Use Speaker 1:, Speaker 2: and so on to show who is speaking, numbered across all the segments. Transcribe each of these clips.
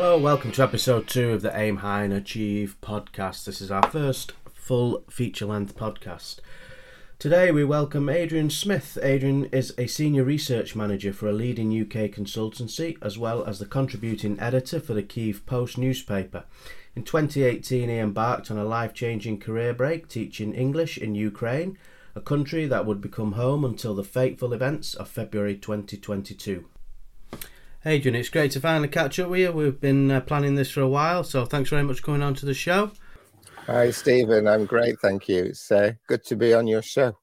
Speaker 1: Hello, welcome to episode two of the Aim High and Achieve podcast. This is our first full feature length podcast. Today we welcome Adrian Smith. Adrian is a senior research manager for a leading UK consultancy as well as the contributing editor for the Kiev Post newspaper. In 2018, he embarked on a life changing career break teaching English in Ukraine, a country that would become home until the fateful events of February 2022. Adrian, it's great to finally catch up with you. We've been uh, planning this for a while, so thanks very much for coming on to the show.
Speaker 2: Hi, Stephen. I'm great, thank you. It's uh, good to be on your show.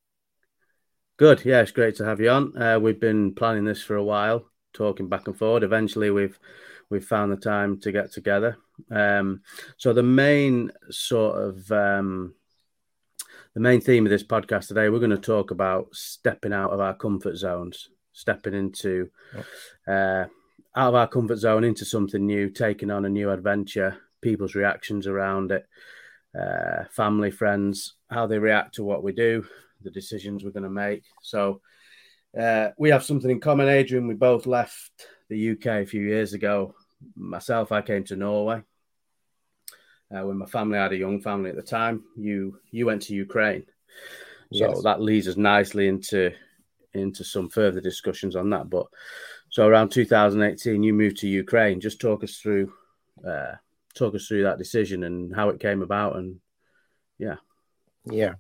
Speaker 1: Good, yeah, it's great to have you on. Uh, we've been planning this for a while, talking back and forward. Eventually, we've we've found the time to get together. Um, so the main sort of um, the main theme of this podcast today, we're going to talk about stepping out of our comfort zones, stepping into uh, out of our comfort zone into something new, taking on a new adventure, people's reactions around it, uh, family, friends, how they react to what we do, the decisions we're going to make. So uh, we have something in common, Adrian. We both left the UK a few years ago. Myself, I came to Norway. Uh, when my family I had a young family at the time, you you went to Ukraine, so yes. that leads us nicely into into some further discussions on that. But so around 2018, you moved to Ukraine. Just talk us through, uh, talk us through that decision and how it came about, and yeah,
Speaker 2: yeah.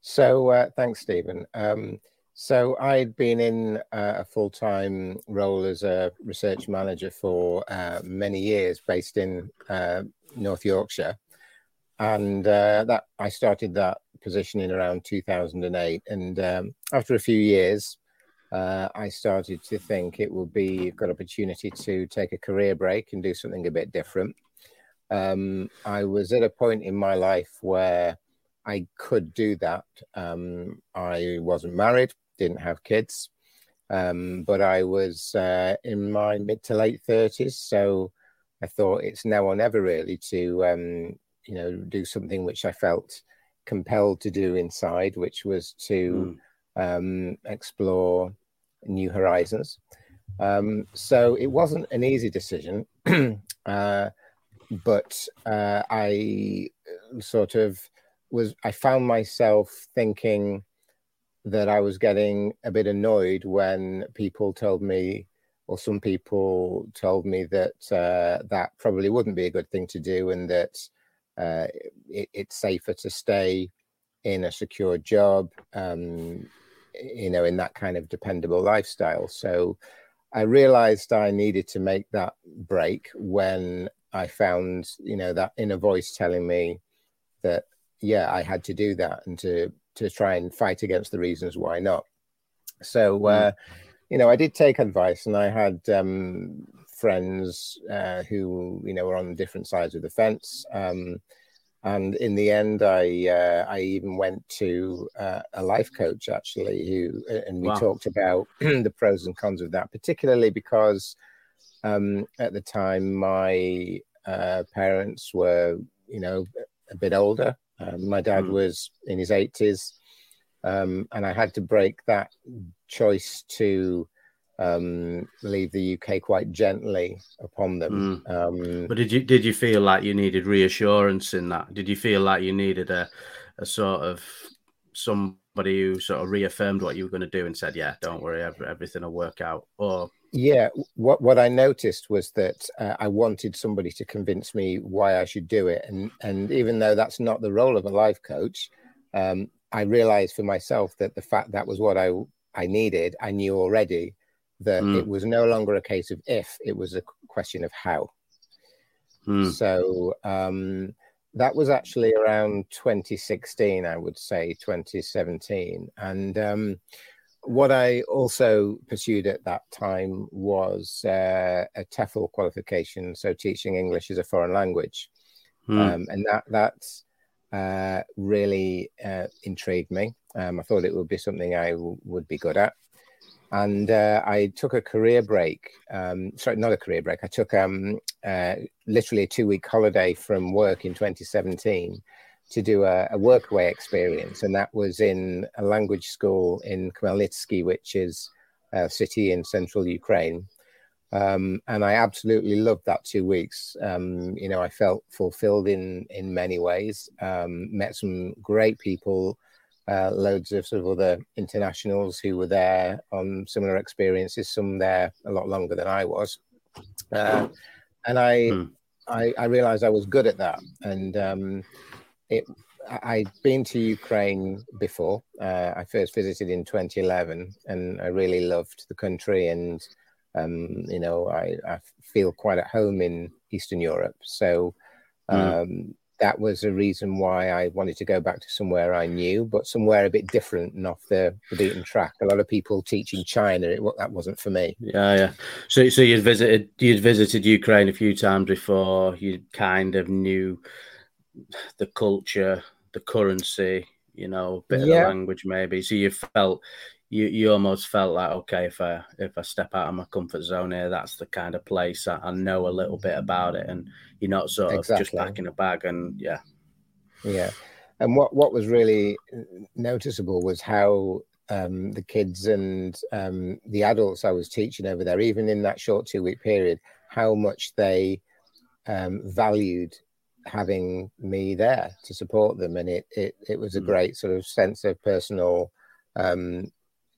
Speaker 2: So uh, thanks, Stephen. Um, so I'd been in uh, a full-time role as a research manager for uh, many years, based in uh, North Yorkshire, and uh, that I started that position in around 2008. And um, after a few years, uh, I started to think it would be a good opportunity to take a career break and do something a bit different. Um, I was at a point in my life where I could do that. Um, I wasn't married, didn't have kids, um, but I was uh, in my mid to late 30s. So I thought it's now or never really to, um, you know, do something which I felt compelled to do inside, which was to. Mm um, explore new horizons. Um, so it wasn't an easy decision, uh, but uh, I sort of was, I found myself thinking that I was getting a bit annoyed when people told me, or some people told me that uh, that probably wouldn't be a good thing to do and that uh, it, it's safer to stay in a secure job. Um, you know, in that kind of dependable lifestyle. So I realized I needed to make that break when I found, you know, that inner voice telling me that, yeah, I had to do that and to to try and fight against the reasons why not. So, mm. uh, you know, I did take advice, and I had um, friends uh, who, you know, were on different sides of the fence. Um, and in the end, I uh, I even went to uh, a life coach actually, who and we wow. talked about the pros and cons of that, particularly because um, at the time my uh, parents were you know a bit older. Um, my dad mm. was in his eighties, um, and I had to break that choice to um, leave the UK quite gently upon them.
Speaker 1: Mm. Um, but did you did you feel like you needed reassurance in that? Did you feel like you needed a a sort of somebody who sort of reaffirmed what you were going to do and said, "Yeah, don't worry, everything will work out"? Or
Speaker 2: yeah, what what I noticed was that uh, I wanted somebody to convince me why I should do it, and and even though that's not the role of a life coach, um, I realized for myself that the fact that was what I I needed, I knew already that mm. it was no longer a case of if, it was a question of how. Mm. So um, that was actually around 2016, I would say, 2017. And um, what I also pursued at that time was uh, a TEFL qualification, so teaching English as a foreign language. Mm. Um, and that that's uh, really uh, intrigued me. Um, I thought it would be something I w- would be good at and uh, I took a career break. Um, sorry, not a career break. I took um, uh, literally a two-week holiday from work in 2017 to do a, a workaway experience, and that was in a language school in Khmelnytsky, which is a city in central Ukraine. Um, and I absolutely loved that two weeks. Um, you know, I felt fulfilled in in many ways. Um, met some great people, uh, loads of sort of other internationals who were there on similar experiences. Some there a lot longer than I was, uh, and I, hmm. I, I realized I was good at that. And um, it, I'd been to Ukraine before. Uh, I first visited in 2011, and I really loved the country and um, you know, I, I, feel quite at home in Eastern Europe. So hmm. um, mm. That was a reason why I wanted to go back to somewhere I knew, but somewhere a bit different and off the, the beaten track. A lot of people teaching China, it, that wasn't for me.
Speaker 1: Yeah, yeah. So, so you'd visited you'd visited Ukraine a few times before. You kind of knew the culture, the currency, you know, a bit yeah. of the language maybe. So you felt you you almost felt like okay if I if I step out of my comfort zone here, that's the kind of place I, I know a little bit about it, and you're not sort of exactly. just packing a bag and yeah,
Speaker 2: yeah. And what what was really noticeable was how um, the kids and um, the adults I was teaching over there, even in that short two week period, how much they um, valued having me there to support them, and it it it was a mm. great sort of sense of personal um,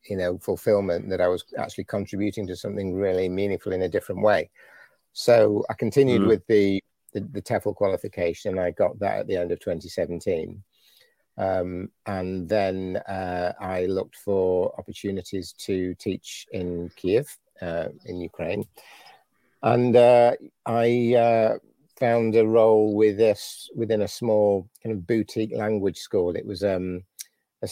Speaker 2: you know fulfillment that I was actually contributing to something really meaningful in a different way. So I continued mm. with the, the, the TEFL qualification. I got that at the end of 2017. Um, and then uh, I looked for opportunities to teach in Kiev, uh, in Ukraine. And uh, I uh, found a role with this within a small kind of boutique language school. It was um, a,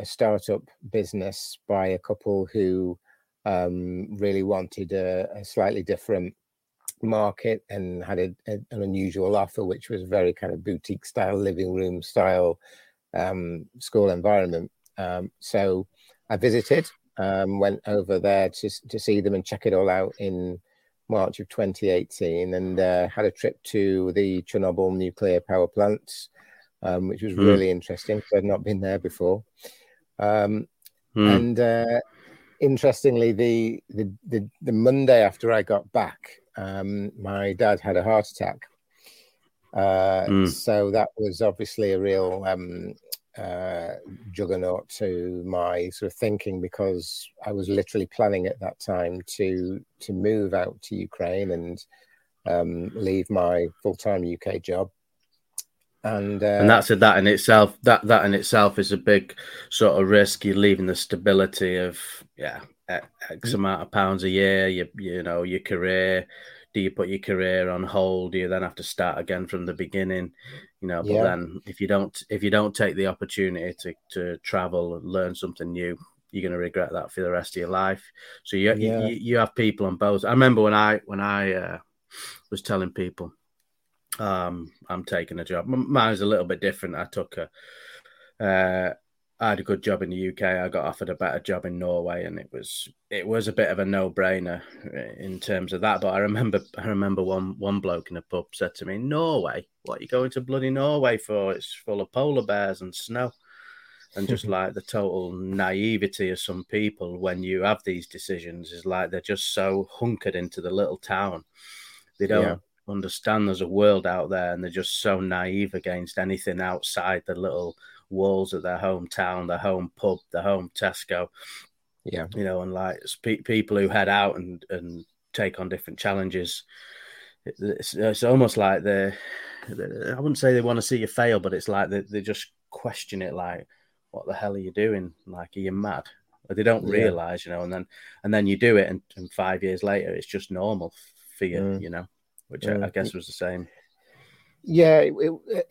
Speaker 2: a startup business by a couple who um, really wanted a, a, slightly different market and had a, an unusual offer, which was very kind of boutique style, living room style um, school environment. Um, so I visited, um, went over there to, to see them and check it all out in March of 2018 and uh, had a trip to the Chernobyl nuclear power plants um, which was mm. really interesting because I'd not been there before. Um, mm. And uh, interestingly, the, the, the the Monday after I got back, um, my dad had a heart attack. Uh, mm. So that was obviously a real um, uh, juggernaut to my sort of thinking because I was literally planning at that time to to move out to Ukraine and um, leave my full time UK job and uh,
Speaker 1: and that's a, that in itself that that in itself is a big sort of risk you're leaving the stability of yeah x mm. amount of pounds a year you you know your career do you put your career on hold do you then have to start again from the beginning you know but yeah. then if you don't if you don't take the opportunity to to travel and learn something new you're going to regret that for the rest of your life so you, yeah. you, you have people on both i remember when i when i uh, was telling people um, I'm taking a job. Mine's a little bit different. I took a, uh, I had a good job in the UK. I got offered a better job in Norway, and it was it was a bit of a no brainer in terms of that. But I remember I remember one one bloke in a pub said to me, "Norway? What are you going to bloody Norway for? It's full of polar bears and snow." And just like the total naivety of some people when you have these decisions is like they're just so hunkered into the little town. They don't yeah understand there's a world out there and they're just so naive against anything outside the little walls of their hometown, their home pub, their home Tesco.
Speaker 2: Yeah.
Speaker 1: You know, and like people who head out and, and take on different challenges. It's, it's almost like they, I wouldn't say they want to see you fail, but it's like they, they just question it like, what the hell are you doing? Like, are you mad? They don't realize, you know, and then and then you do it, and, and five years later, it's just normal for you, mm. you know which I, I, guess was the same.
Speaker 2: Yeah, it,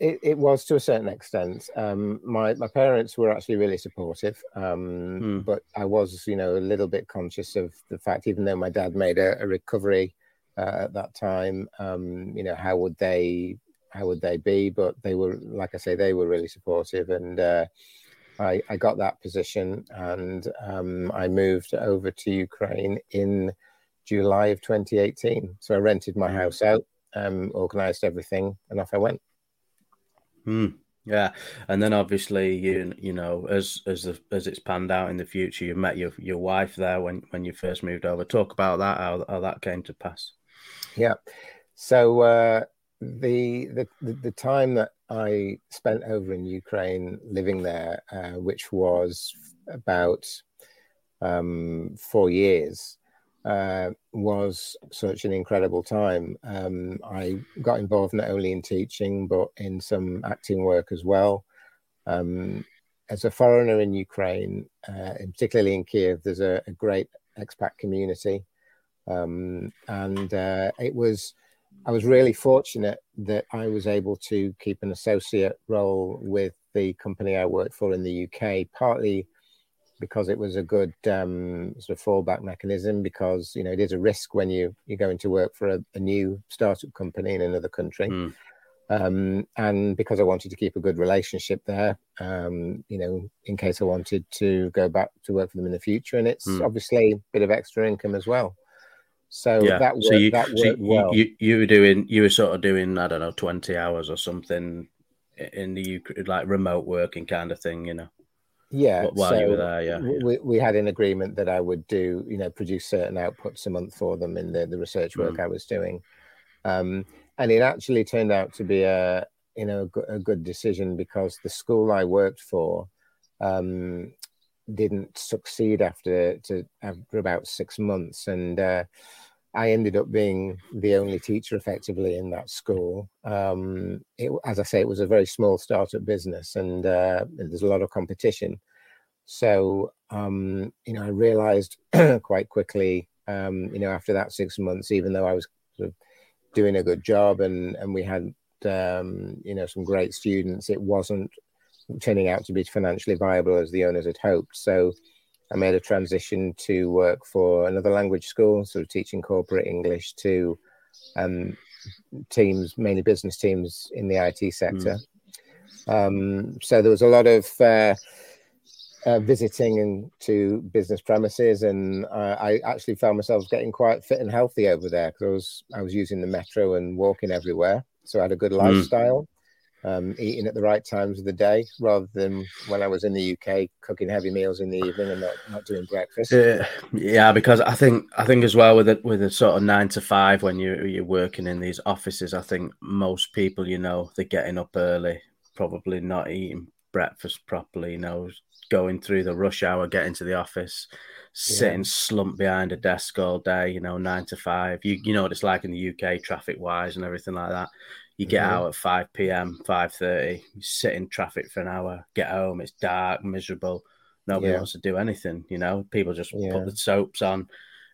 Speaker 2: it, it, was to a certain extent. Um, my my parents were actually really supportive, um, mm. but I was, you know, a little bit conscious of the fact, even though my dad made a, a recovery uh, at that time, um, you know, how would they how would they be? But they were, like I say, they were really supportive, and uh, I, I got that position, and um, I moved over to Ukraine in July of 2018. So I rented my hmm. house out, um, organized everything, and off I went.
Speaker 1: Hmm. Yeah, and then obviously you you know as as the, as it's panned out in the future, you met your your wife there when when you first moved over. Talk about that how how that came to pass.
Speaker 2: Yeah, so uh, the the the time that I spent over in Ukraine, living there, uh, which was about um, four years, uh, was such an incredible time. Um, I got involved not only in teaching but in some acting work as well. Um, as a foreigner in Ukraine, uh, and particularly in Kiev, there's a, a great expat community, um, and uh, it was. I was really fortunate that I was able to keep an associate role with the company I worked for in the UK, partly because it was a good um, sort of fallback mechanism because you know it is a risk when you you're going to work for a, a new startup company in another country mm. um, and because I wanted to keep a good relationship there um, you know in case I wanted to go back to work for them in the future and it's mm. obviously a bit of extra income as well so yeah. that worked, so you, that
Speaker 1: so well. you, you were doing you were sort of doing I don't know 20 hours or something in the like remote working kind of thing you know
Speaker 2: yeah
Speaker 1: while so you were there yeah,
Speaker 2: yeah, We, we had an agreement that i would do you know produce certain outputs a month for them in the, the research work mm. i was doing. Um, and it actually turned out to be a you know a, a good decision because the school i worked for um, didn't succeed after to after about six months. And uh, I ended up being the only teacher effectively in that school. Um, it, as I say, it was a very small startup business, and uh, there's a lot of competition. So, um, you know, I realised quite quickly, um, you know, after that six months, even though I was sort of doing a good job and and we had, um, you know, some great students, it wasn't turning out to be financially viable as the owners had hoped. So I made a transition to work for another language school, sort of teaching corporate English to um, teams, mainly business teams in the IT sector. Mm. Um, so there was a lot of uh, uh, visiting to business premises, and uh, I actually found myself getting quite fit and healthy over there because I was I was using the metro and walking everywhere, so I had a good mm. lifestyle um, eating at the right times of the day rather than when I was in the UK cooking heavy meals in the evening and not, not doing breakfast.
Speaker 1: Uh, yeah, because I think I think as well with it with a sort of nine to five when you you're working in these offices, I think most people you know they're getting up early, probably not eating breakfast properly, you know, going through the rush hour, getting to the office, sitting yeah. slumped behind a desk all day, you know, nine to five. You you know what it's like in the UK traffic wise and everything like that. You get mm-hmm. out at 5 p.m., 5.30, you sit in traffic for an hour, get home, it's dark, miserable. Nobody yeah. wants to do anything, you know? People just yeah. put the soaps on,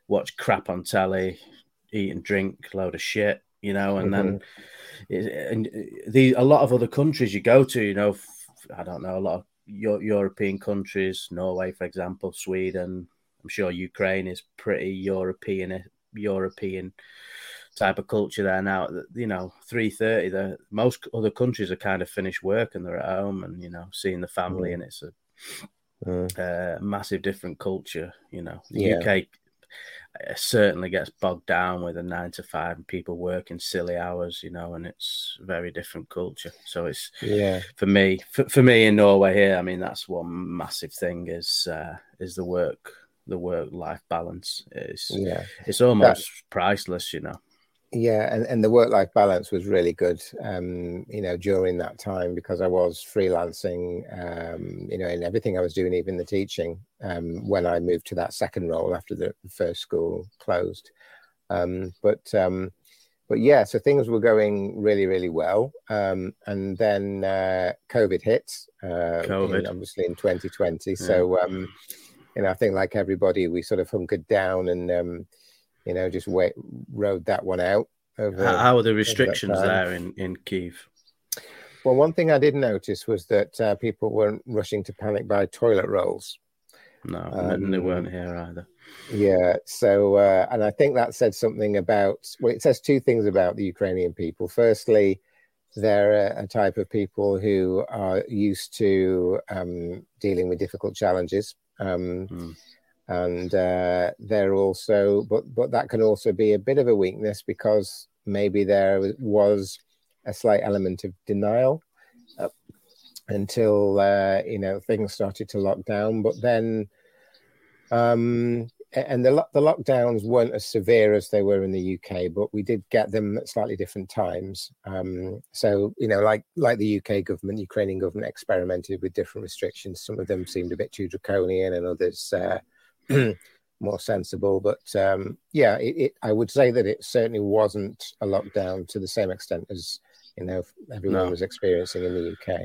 Speaker 1: watch crap on telly, eat and drink, load of shit, you know? And mm-hmm. then and the, a lot of other countries you go to, you know, I don't know, a lot of European countries, Norway, for example, Sweden, I'm sure Ukraine is pretty European, European type of culture there now. You know, three thirty. The most other countries are kind of finished work and they're at home, and you know, seeing the family, mm. and it's a mm. uh, massive different culture. You know, the yeah. UK uh, certainly gets bogged down with a nine to five and people working silly hours. You know, and it's very different culture. So it's
Speaker 2: yeah
Speaker 1: for me. For, for me in Norway here, I mean, that's one massive thing is uh, is the work the work life balance is
Speaker 2: yeah
Speaker 1: it's almost that, priceless you know
Speaker 2: yeah and, and the work life balance was really good um you know during that time because i was freelancing um you know in everything i was doing even the teaching um when i moved to that second role after the first school closed um but um but yeah so things were going really really well um and then uh covid hit uh COVID. In, obviously in 2020 yeah. so um you know i think like everybody we sort of hunkered down and um you know, just wait, rode that one out.
Speaker 1: Over, How are the restrictions there in, in Kiev?
Speaker 2: Well, one thing I did notice was that uh, people weren't rushing to panic buy toilet rolls.
Speaker 1: No, um, they weren't here either.
Speaker 2: Yeah. So, uh, and I think that said something about, well, it says two things about the Ukrainian people. Firstly, they're a, a type of people who are used to um, dealing with difficult challenges. Um, mm and uh, they're also but but that can also be a bit of a weakness because maybe there was a slight element of denial uh, until uh, you know things started to lock down. But then, um, and the the lockdowns weren't as severe as they were in the UK, but we did get them at slightly different times. Um, so you know, like like the UK government, Ukrainian government experimented with different restrictions. Some of them seemed a bit too draconian, and others. Uh, more sensible. But um, yeah, it, it, I would say that it certainly wasn't a lockdown to the same extent as you know everyone no. was experiencing in the UK.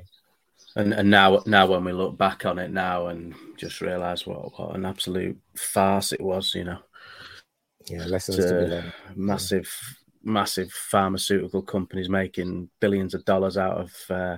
Speaker 1: And and now now when we look back on it now and just realise what what an absolute farce it was, you know.
Speaker 2: Yeah, lessons to, to be learned.
Speaker 1: Massive, yeah. massive pharmaceutical companies making billions of dollars out of. Uh,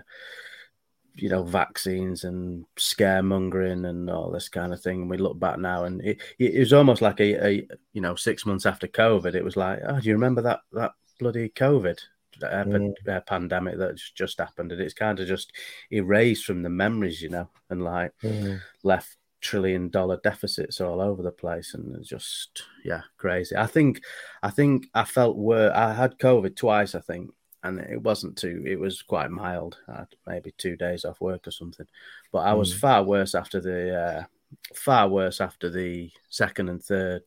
Speaker 1: you know vaccines and scaremongering and all this kind of thing. And we look back now, and it, it was almost like a, a, you know six months after COVID. It was like, oh, do you remember that that bloody COVID? uh, mm. uh, pandemic that just happened, and it's kind of just erased from the memories, you know, and like mm. left trillion dollar deficits all over the place, and it's just yeah, crazy. I think, I think I felt where I had COVID twice, I think, and it wasn't too. It was quite mild. I had maybe two days off work or something, but I was mm. far worse after the uh, far worse after the second and third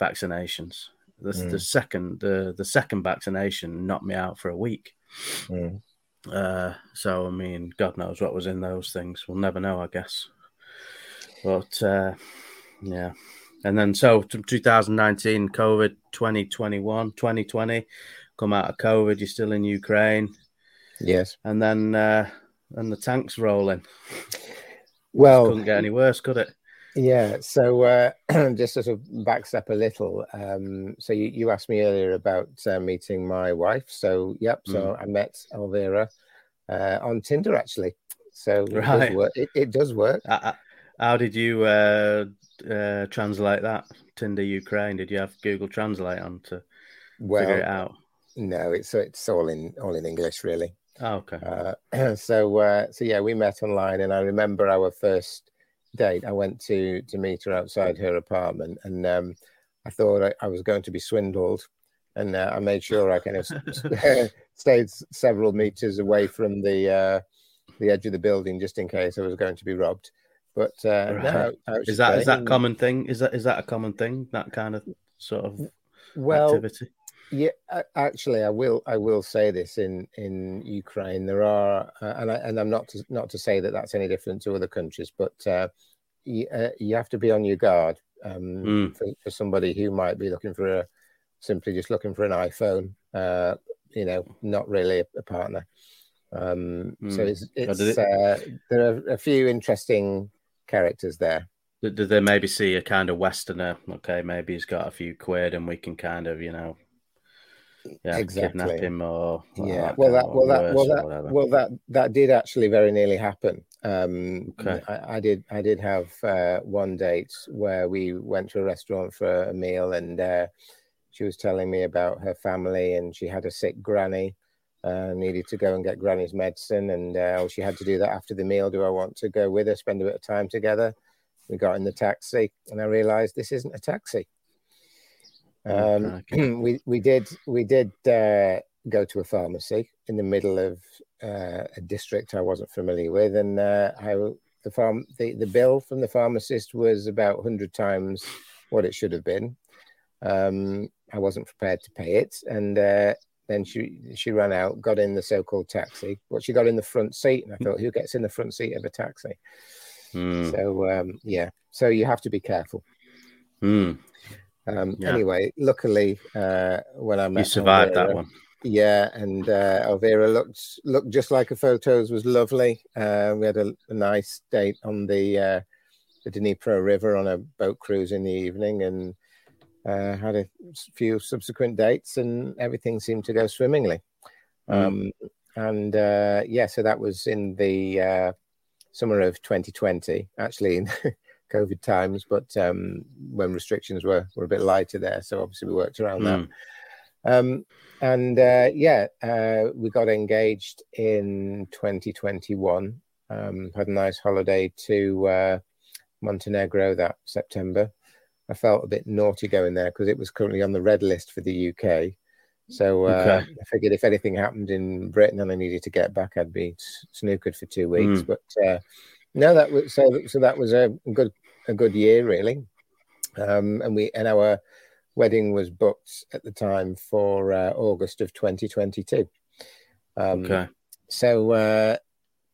Speaker 1: vaccinations. The, mm. the second the the second vaccination knocked me out for a week. Mm. Uh, so I mean, God knows what was in those things. We'll never know, I guess. But uh, yeah, and then so 2019, COVID, 2021, 2020, come out of COVID. You're still in Ukraine.
Speaker 2: Yes,
Speaker 1: and then uh, and the tanks rolling.
Speaker 2: Well,
Speaker 1: couldn't get any worse, could it?
Speaker 2: Yeah, so uh, just sort of backstep a little. Um, so you, you asked me earlier about uh, meeting my wife. So yep, so mm. I met Elvira uh, on Tinder actually. So right. it, does work. It, it does work.
Speaker 1: how did you uh, uh, translate that Tinder Ukraine? Did you have Google Translate on to well, figure it out?
Speaker 2: No, it's it's all in all in English really.
Speaker 1: Oh, okay.
Speaker 2: Uh, so so yeah, we met online, and I remember our first date, I went to to meet her outside her apartment, and um, I thought I, I, was going to be swindled, and uh, I made sure I kind of stayed several meters away from the uh, the edge of the building just in case I was going to be robbed. But uh, right. no,
Speaker 1: is that is that common thing? Is that is that a common thing? That kind of sort of well, activity?
Speaker 2: Yeah, actually, I will. I will say this in in Ukraine there are, uh, and I, and I'm not to, not to say that that's any different to other countries, but uh, you, uh, you have to be on your guard um, mm. for, for, somebody who might be looking for a simply just looking for an iPhone. Uh, you know, not really a, a partner. Um, mm. So hmm. it's, it's it... Uh, there are a few interesting characters there.
Speaker 1: Did they maybe see a kind of Westerner? Okay, maybe he's got a few quid, and we can kind of, you know, yeah, exactly. kidnap him or,
Speaker 2: yeah. Well, that well that well that well that that did actually very nearly happen. Um, okay. I, I, did I did have uh, one date where we went to a restaurant for a meal, and uh, she was telling me about her family, and she had a sick granny. Uh, needed to go and get granny's medicine, and uh, she had to do that after the meal. Do I want to go with her, spend a bit of time together? We got in the taxi, and I realised this isn't a taxi. Um, we we did we did uh, go to a pharmacy in the middle of uh, a district I wasn't familiar with, and uh, I, the farm the, the bill from the pharmacist was about hundred times what it should have been. Um, I wasn't prepared to pay it, and uh, then she she ran out, got in the so-called taxi. But she got in the front seat, and I thought, who gets in the front seat of a taxi? Mm. So um, yeah, so you have to be careful.
Speaker 1: Mm.
Speaker 2: Um, yeah. Anyway, luckily, uh, when I met
Speaker 1: you survived Elvira, that one.
Speaker 2: Yeah, and uh, Elvira looked looked just like her photos. Was lovely. Uh, we had a, a, nice date on the uh, the Dnipro River on a boat cruise in the evening, and uh, had a few subsequent dates, and everything seemed to go swimmingly. Mm. Um, and uh, yeah, so that was in the uh, summer of 2020. Actually, COVID times, but um, when restrictions were were a bit lighter there, so obviously we worked around mm. that. Hmm. Um, and uh, yeah, uh, we got engaged in 2021. Um, had a nice holiday to uh, Montenegro that September. I felt a bit naughty going there because it was currently on the red list for the UK. So uh, okay. I figured if anything happened in Britain and I needed to get back, I'd be snookered for two weeks. Mm. But uh, no, that was so. So that was a good a good year, really. Um, and we and our wedding was booked at the time for uh, August of 2022. Um, okay. So uh,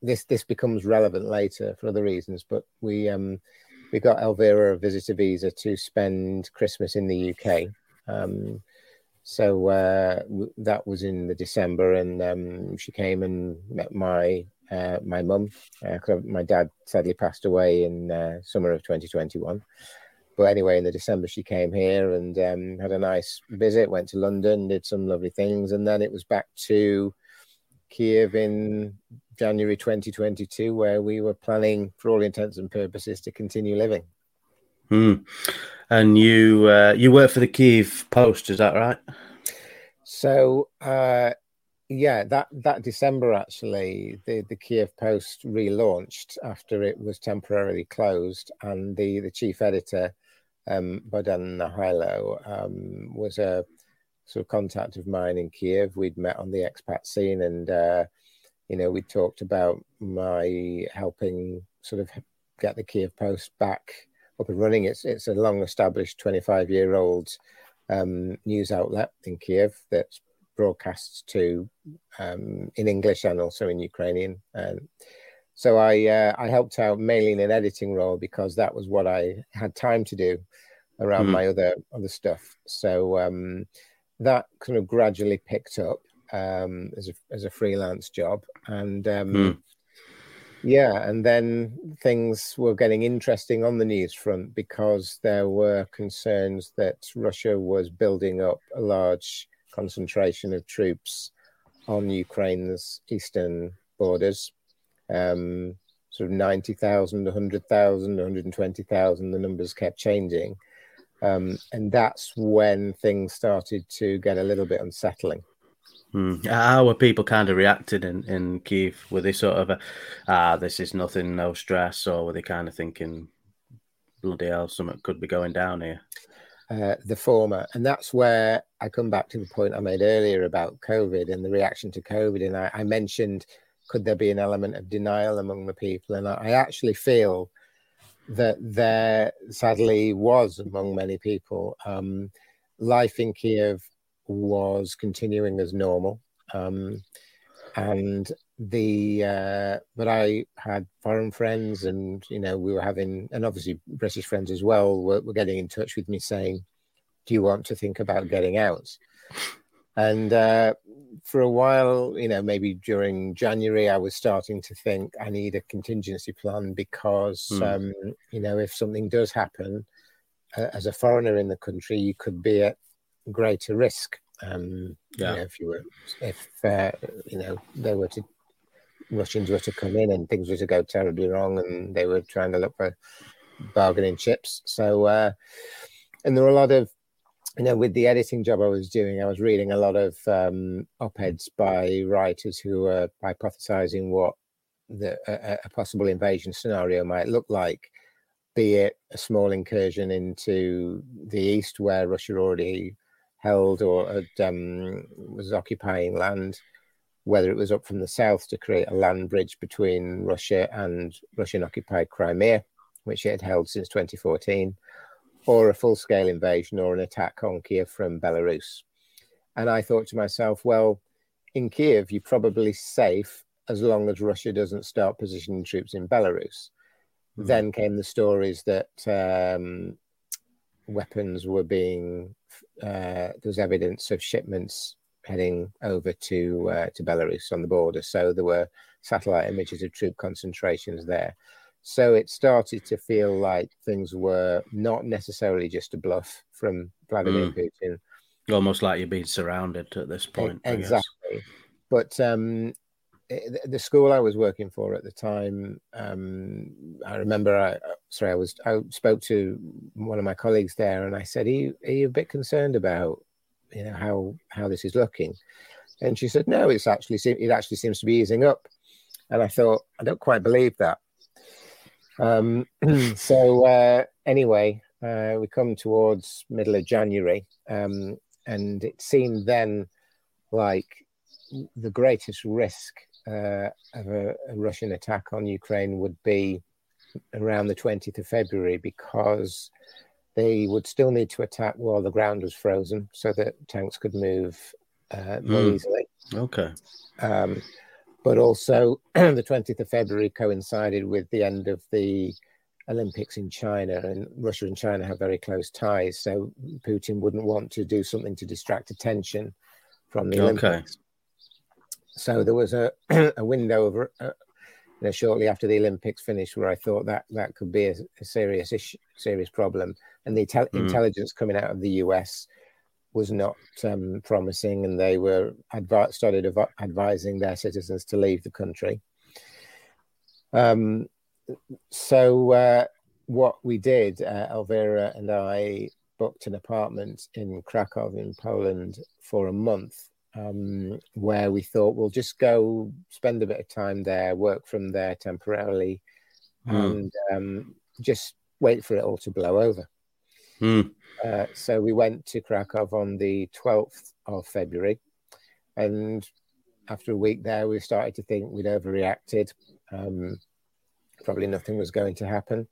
Speaker 2: this this becomes relevant later for other reasons, but we um, we got Elvira a visitor visa to spend Christmas in the UK. Um, so uh, w- that was in the December, and um, she came and met my uh, my mum. Uh, my dad sadly passed away in uh, summer of 2021. But anyway, in the December she came here and um, had a nice visit. Went to London, did some lovely things, and then it was back to Kiev in January 2022, where we were planning, for all intents and purposes, to continue living.
Speaker 1: Hmm and you uh, you work for the Kiev Post, is that right?
Speaker 2: So uh, yeah, that that December actually, the the Kiev Post relaunched after it was temporarily closed, and the the chief editor, um, Bohdan Nahaylo, um, was a sort of contact of mine in Kiev. We'd met on the expat scene, and uh, you know we talked about my helping sort of get the Kiev Post back up and running. It's it's a long established 25 year old um, news outlet in Kiev that broadcasts to um, in English and also in Ukrainian. Um, so I uh, I helped out mainly in an editing role because that was what I had time to do around mm. my other other stuff. So um, that kind of gradually picked up um, as a as a freelance job, and mm. Yeah, and then things were getting interesting on the news front because there were concerns that Russia was building up a large concentration of troops on Ukraine's eastern borders. Um, sort of 90,000, 100,000, 120,000, the numbers kept changing. Um, and that's when things started to get a little bit unsettling.
Speaker 1: Hmm. How were people kind of reacted in, in Kiev? Were they sort of, a, ah, this is nothing, no stress, or were they kind of thinking, bloody hell, something could be going down here?
Speaker 2: Uh, the former. And that's where I come back to the point I made earlier about COVID and the reaction to COVID. And I, I mentioned, could there be an element of denial among the people? And I, I actually feel that there sadly was among many people. Um, life in Kiev was continuing as normal. Um, and the uh, but I had foreign friends, and you know we were having, and obviously British friends as well were, were getting in touch with me saying, "Do you want to think about getting out?" And uh, for a while, you know, maybe during January, I was starting to think I need a contingency plan because, mm. um, you know, if something does happen uh, as a foreigner in the country, you could be at greater risk. Um, yeah. You know, if you were, if uh, you know, they were to Russians were to come in and things were to go terribly wrong, and they were trying to look for bargaining chips. So, uh, and there were a lot of, you know, with the editing job I was doing, I was reading a lot of um, op-eds by writers who were hypothesizing what the a, a possible invasion scenario might look like be it a small incursion into the east where Russia already held or had, um, was occupying land, whether it was up from the south to create a land bridge between Russia and Russian occupied Crimea, which it had held since 2014, or a full scale invasion or an attack on Kiev from Belarus. And I thought to myself, well, in Kiev, you're probably safe as long as Russia doesn't start positioning troops in Belarus. Mm-hmm. Then came the stories that um, weapons were being uh, there was evidence of shipments heading over to uh, to Belarus on the border. So there were satellite images of troop concentrations there. So it started to feel like things were not necessarily just a bluff from Vladimir mm. Putin.
Speaker 1: Almost like you're being surrounded at this point.
Speaker 2: Exactly. But um, the school I was working for at the time, um, I remember I uh, sorry I was I spoke to one of my colleagues there and I said, "Are you, are you a bit concerned about you know how how this is looking?" And she said, "No, it's actually it actually seems to be easing up." And I thought, I don't quite believe that. Um, so uh, anyway, uh, we come towards middle of January, um, and it seemed then like the greatest risk uh, of a, a, Russian attack on Ukraine would be around the 20th of February because they would still need to attack while the ground was frozen so that tanks could move uh, more mm. easily.
Speaker 1: Okay.
Speaker 2: Um, but also, the 20th of February coincided with the end of the Olympics in China, and Russia and China have very close ties. So Putin wouldn't want to do something to distract attention from the Olympics. Okay. So there was a, a window of, uh, you know, shortly after the Olympics finished where I thought that that could be a, a serious issue, serious problem. And the mm. intelligence coming out of the US was not um, promising, and they were advi- started av- advising their citizens to leave the country. Um, so uh, what we did, uh, Elvira and I booked an apartment in Krakow in Poland for a month, um, where we thought we'll just go spend a bit of time there, work from there temporarily, mm. and um, just wait for it all to blow over.
Speaker 1: Mm.
Speaker 2: Uh, so we went to Krakow on the 12th of February. And after a week there, we started to think we'd overreacted. Um, probably nothing was going to happen.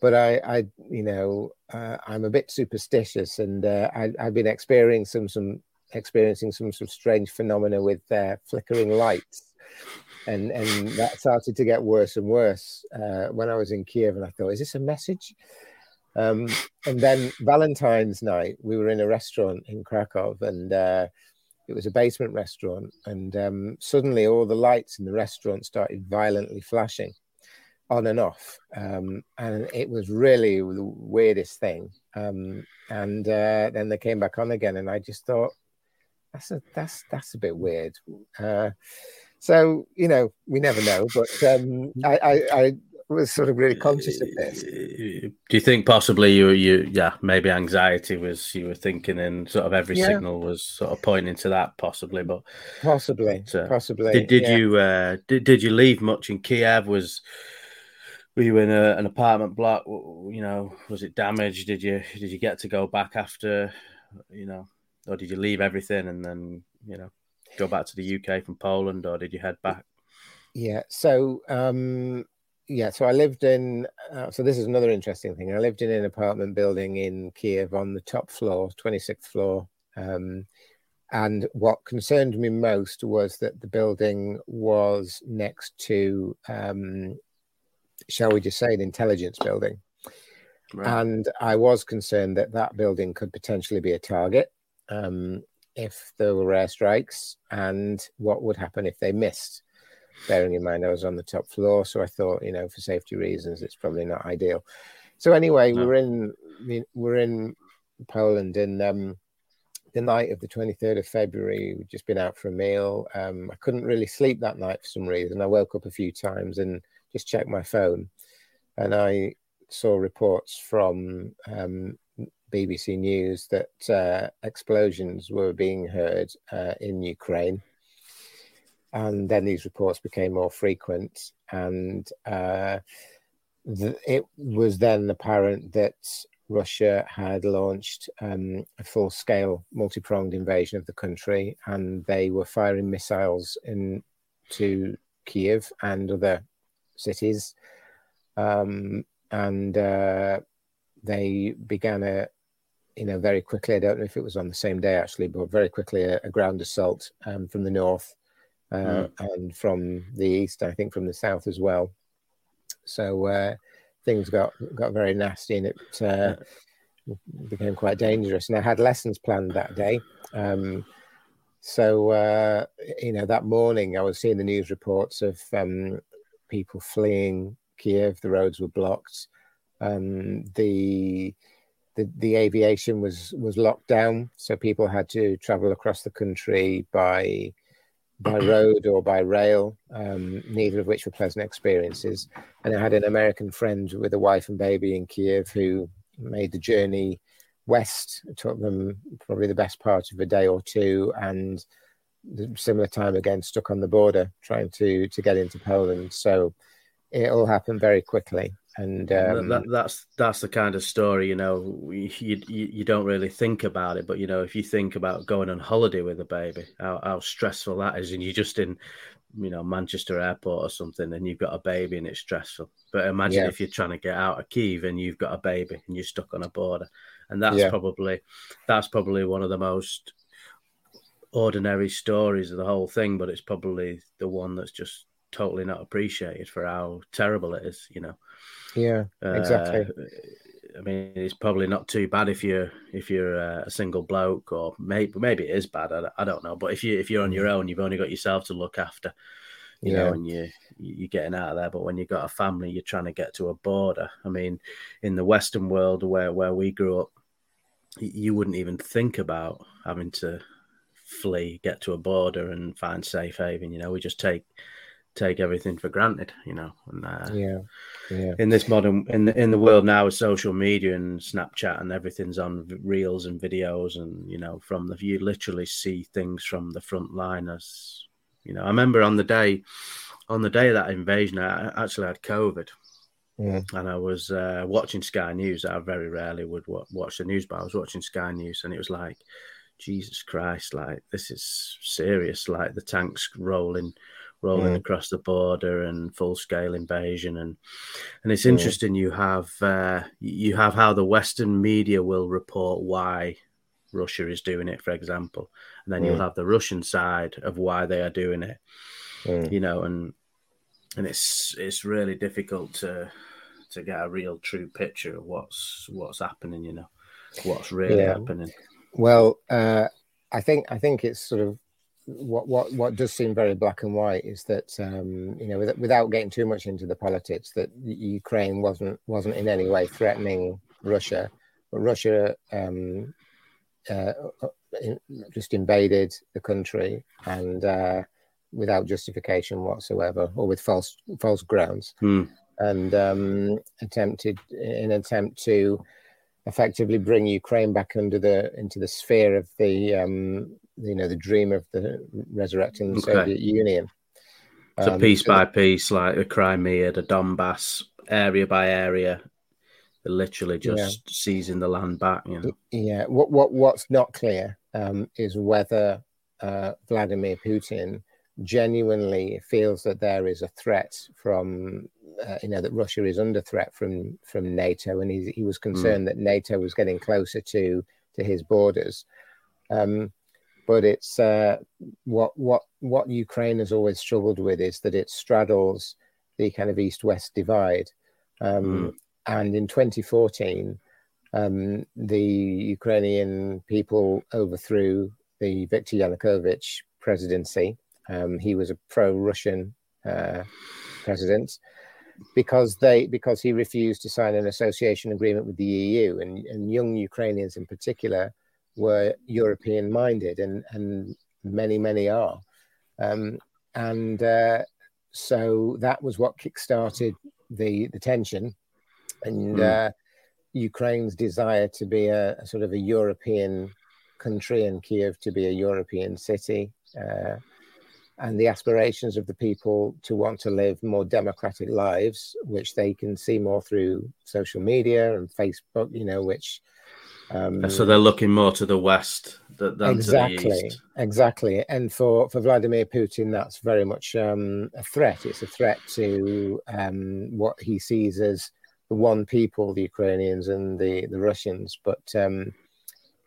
Speaker 2: But I, I you know, uh, I'm a bit superstitious, and uh, I, have been experiencing some, some experiencing some of strange phenomena with uh, flickering lights, and and that started to get worse and worse uh, when I was in Kiev. And I thought, is this a message? Um, and then Valentine's night, we were in a restaurant in Krakow, and uh, it was a basement restaurant. And um, suddenly, all the lights in the restaurant started violently flashing on and off, um, and it was really the weirdest thing. Um, and uh, then they came back on again, and I just thought, that's a that's that's a bit weird. Uh, so you know, we never know, but um, I, I, I was sort of really conscious of this.
Speaker 1: Do you think possibly you you yeah maybe anxiety was you were thinking and sort of every yeah. signal was sort of pointing to that possibly, but
Speaker 2: possibly but, uh, possibly
Speaker 1: did, did yeah. you uh, did did you leave much in Kiev? Was were you in a, an apartment block? You know, was it damaged? Did you did you get to go back after? You know, or did you leave everything and then you know go back to the UK from Poland, or did you head back?
Speaker 2: Yeah, so um, yeah, so I lived in. Uh, so this is another interesting thing. I lived in an apartment building in Kiev on the top floor, twenty sixth floor. Um, and what concerned me most was that the building was next to, um, shall we just say, an intelligence building. Right. And I was concerned that that building could potentially be a target um, if there were airstrikes, and what would happen if they missed bearing in mind I was on the top floor. So I thought, you know, for safety reasons, it's probably not ideal. So anyway, no. we're in we're in Poland, and um, the night of the 23rd of February, we'd just been out for a meal. Um, I couldn't really sleep that night for some reason. I woke up a few times and just checked my phone, and I saw reports from um, BBC News that uh, explosions were being heard uh, in Ukraine and then these reports became more frequent and uh, it was then apparent that Russia had launched um, a full-scale, multi-pronged invasion of the country, and they were firing missiles into Kiev and other cities, um, and uh, they began a, you know, very quickly. I don't know if it was on the same day actually, but very quickly a, a ground assault um, from the north uh, mm. and from the east, I think from the south as well. So uh, things got got very nasty, and it uh, became quite dangerous. And I had lessons planned that day. Um, so uh, you know, that morning I was seeing the news reports of um, people fleeing Kiev. The roads were blocked. Um, the the, the aviation was was locked down, so people had to travel across the country by by road or by rail, um, neither of which were pleasant experiences. And I had an American friend with a wife and baby in Kiev who made the journey west. It took them probably the best part of a day or two, and similar time again stuck on the border trying to to get into Poland. So it all happened very quickly. And um,
Speaker 1: that, that's that's the kind of story you know you, you, you don't really think about it, but you know if you think about going on holiday with a baby, how, how stressful that is, and you're just in you know Manchester Airport or something, and you've got a baby and it's stressful. But imagine yeah. if you're trying to get out of Kiev and you've got a baby and you're stuck on a border, and that's yeah. probably that's probably one of the most ordinary stories of the whole thing, but it's probably the one that's just totally not appreciated for how terrible it is, you know.
Speaker 2: Yeah, exactly. Uh,
Speaker 1: I mean, it's probably not too bad if you're if you're a single bloke, or maybe maybe it is bad. I, I don't know, but if you if you're on your own, you've only got yourself to look after, you yeah. know, and you you're getting out of there. But when you've got a family, you're trying to get to a border. I mean, in the Western world where where we grew up, you wouldn't even think about having to flee, get to a border, and find safe haven. You know, we just take take everything for granted, you know. And uh,
Speaker 2: yeah, yeah.
Speaker 1: In this modern in the in the world now with social media and Snapchat and everything's on reels and videos, and you know, from the you literally see things from the front line as you know. I remember on the day on the day of that invasion, I actually had COVID. Yeah. And I was uh, watching Sky News. I very rarely would watch the news, but I was watching Sky News, and it was like, Jesus Christ, like this is serious. Like the tanks rolling, rolling mm. across the border and full scale invasion and and it's interesting mm. you have uh, you have how the western media will report why Russia is doing it for example and then mm. you'll have the Russian side of why they are doing it mm. you know and and it's it's really difficult to to get a real true picture of what's what's happening you know what's really yeah. happening
Speaker 2: well uh I think I think it's sort of what what what does seem very black and white is that um, you know with, without getting too much into the politics that Ukraine wasn't wasn't in any way threatening Russia, but Russia um, uh, just invaded the country and uh, without justification whatsoever or with false false grounds
Speaker 1: hmm.
Speaker 2: and um, attempted in an attempt to effectively bring Ukraine back under the into the sphere of the um, you know the dream of the resurrecting the okay. Soviet Union.
Speaker 1: So um, piece so by piece, like the Crimea, the Donbass, area by area, they're literally just yeah. seizing the land back. You know.
Speaker 2: Yeah. What what what's not clear um, is whether uh, Vladimir Putin genuinely feels that there is a threat from uh, you know that Russia is under threat from from NATO, and he he was hmm. concerned mm. that NATO was getting closer to to his borders. Um, but it's uh, what what what Ukraine has always struggled with is that it straddles the kind of east-west divide. Um, mm. And in 2014, um, the Ukrainian people overthrew the Viktor Yanukovych presidency. Um, he was a pro-Russian uh, president because they because he refused to sign an association agreement with the EU, and, and young Ukrainians in particular were European minded, and and many many are, um, and uh, so that was what kickstarted the the tension, and mm. uh, Ukraine's desire to be a, a, sort of a European country and Kiev to be a European city. Uh, and the aspirations of the people to want to live more democratic lives, which they can see more through social media and Facebook, you know, which
Speaker 1: um, so they're looking more to the west than
Speaker 2: exactly,
Speaker 1: to the east.
Speaker 2: Exactly, and for for Vladimir Putin, that's very much um, a threat. It's a threat to um, what he sees as the one people, the Ukrainians and the the Russians. But um,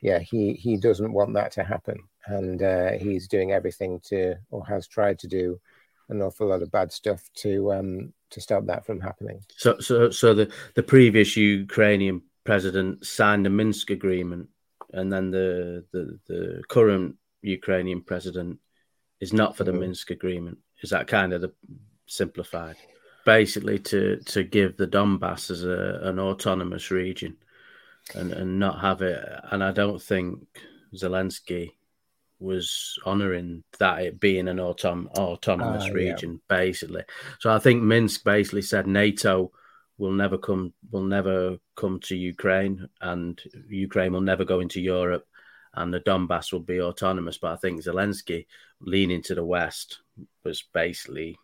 Speaker 2: yeah, he he doesn't want that to happen, and uh, he's doing everything to, or has tried to do, an awful lot of bad stuff to um, to stop that from happening.
Speaker 1: So, so, so the the previous Ukrainian president signed the Minsk agreement, and then the the, the current Ukrainian president is not for the mm. Minsk agreement. Is that kind of the simplified? Basically, to to give the Donbass as a, an autonomous region, and and not have it. And I don't think Zelensky was honouring that it being an autom- autonomous uh, region, yeah. basically. So I think Minsk basically said NATO will never come will never come to Ukraine, and Ukraine will never go into Europe, and the Donbass will be autonomous. But I think Zelensky leaning to the west was basically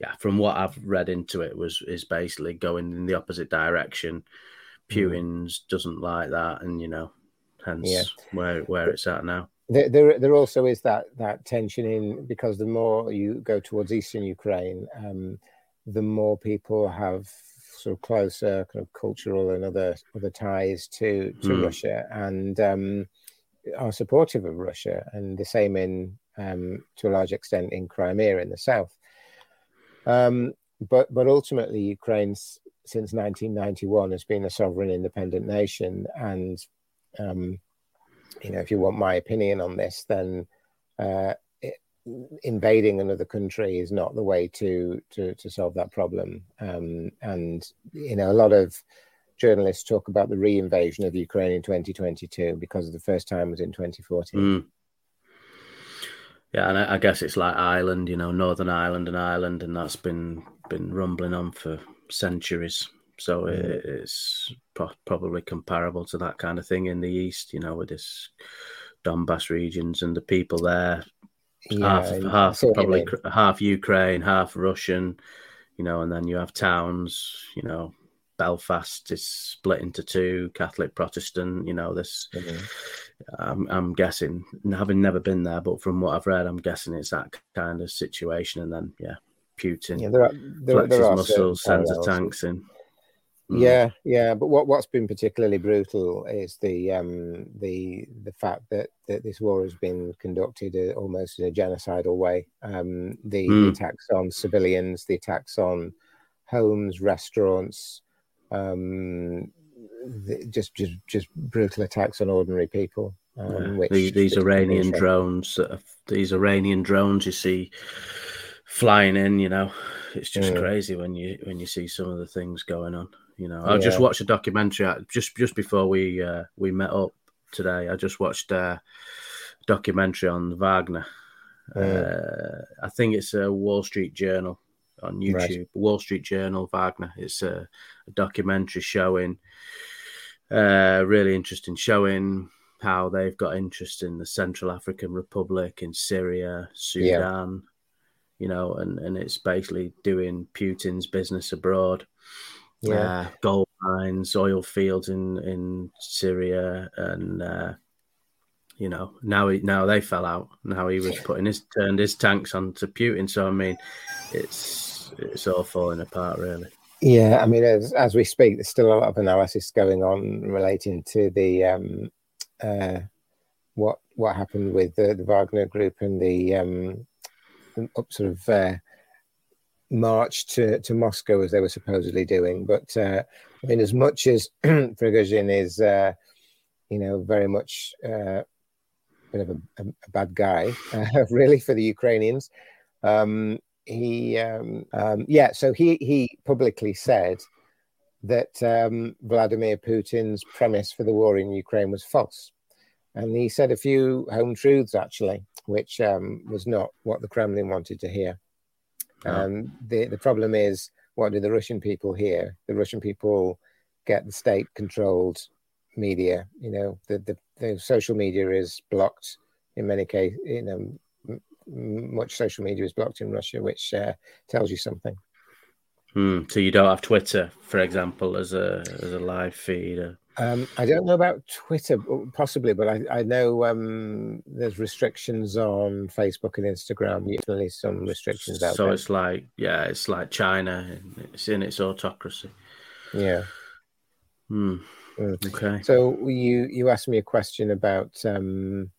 Speaker 1: yeah, from what I've read into it, was is basically going in the opposite direction. Hmm. Putin's mm. doesn't like that, and you know, hence yeah. where where it's at now.
Speaker 2: There, there, there, also is that that tension in because the more you go towards eastern Ukraine, um, the more people have sort of closer kind of cultural and other other ties to to mm. Russia and um, are supportive of Russia, and the same in um, to a large extent in Crimea in the south. Um, but but ultimately, Ukraine since 1991 has been a sovereign independent nation, and um, you know if you want my opinion on this, then uh, invading another country is not the way to to, to solve that problem. Um, and you know a lot of journalists talk about the re-invasion of Ukraine in 2022 because the first time was in 2014. Mm.
Speaker 1: Yeah, and I, I, guess it's like Ireland, you know, Northern Ireland and Ireland, and that's been been rumbling on for centuries. So mm. it, it's pro- probably comparable to that kind of thing in the east, you know, with this Donbass regions and the people there, yeah, half half probably half Ukraine, half Russian, you know, and then you have towns, you know, Belfast is split into two, Catholic, Protestant. You know, this. Mm-hmm. I'm, I'm, guessing, having never been there, but from what I've read, I'm guessing it's that kind of situation. And then, yeah, Putin yeah, there are, there, flexes there are muscles, sends the tanks in.
Speaker 2: Mm. Yeah, yeah, but what what's been particularly brutal is the um, the the fact that, that this war has been conducted uh, almost in a genocidal way. Um, the, mm. attacks on civilians, the attacks on homes, restaurants, um, just just just brutal attacks on ordinary people.
Speaker 1: Um, yeah. these, these Iranian drones, uh, these Iranian drones you see flying in, you know, it's just mm. crazy when you when you see some of the things going on. You know, I yeah. just watched a documentary just just before we uh, we met up today. I just watched a documentary on Wagner. Mm. Uh, I think it's a Wall Street Journal on YouTube. Right. Wall Street Journal, Wagner. It's a, a documentary showing, uh, really interesting, showing how they've got interest in the Central African Republic, in Syria, Sudan, yeah. you know, and, and it's basically doing Putin's business abroad. Yeah. Uh, gold mines, oil fields in, in Syria, and uh, you know now he now they fell out. Now he was putting his turned his tanks onto Putin. So I mean, it's it's all falling apart, really.
Speaker 2: Yeah, I mean, as, as we speak, there's still a lot of analysis going on relating to the um, uh, what what happened with the, the Wagner Group and the, um, sort of uh, march to, to Moscow as they were supposedly doing. But uh, I mean, as much as Prigozhin is, uh, you know, very much uh, a bit of a, a bad guy, uh, really, for the Ukrainians. Um, he um, um, yeah so he he publicly said that um, Vladimir Putin's premise for the war in Ukraine was false, and he said a few home truths actually, which um, was not what the Kremlin wanted to hear. Um, the the problem is, what do the Russian people hear? The Russian people get the state-controlled media. You know, the, the the social media is blocked in many cases. You know, much social media is blocked in Russia, which uh, tells you something.
Speaker 1: Hmm. So you don't have Twitter, for example, as a as a live feed.
Speaker 2: Um, I don't know about Twitter, possibly, but I, I know um, there's restrictions on Facebook and Instagram. Usually, some restrictions out
Speaker 1: so
Speaker 2: there.
Speaker 1: it's like, yeah, it's like China. It's in its autocracy.
Speaker 2: Yeah.
Speaker 1: Hmm. Mm. Okay.
Speaker 2: So you you asked me a question about um,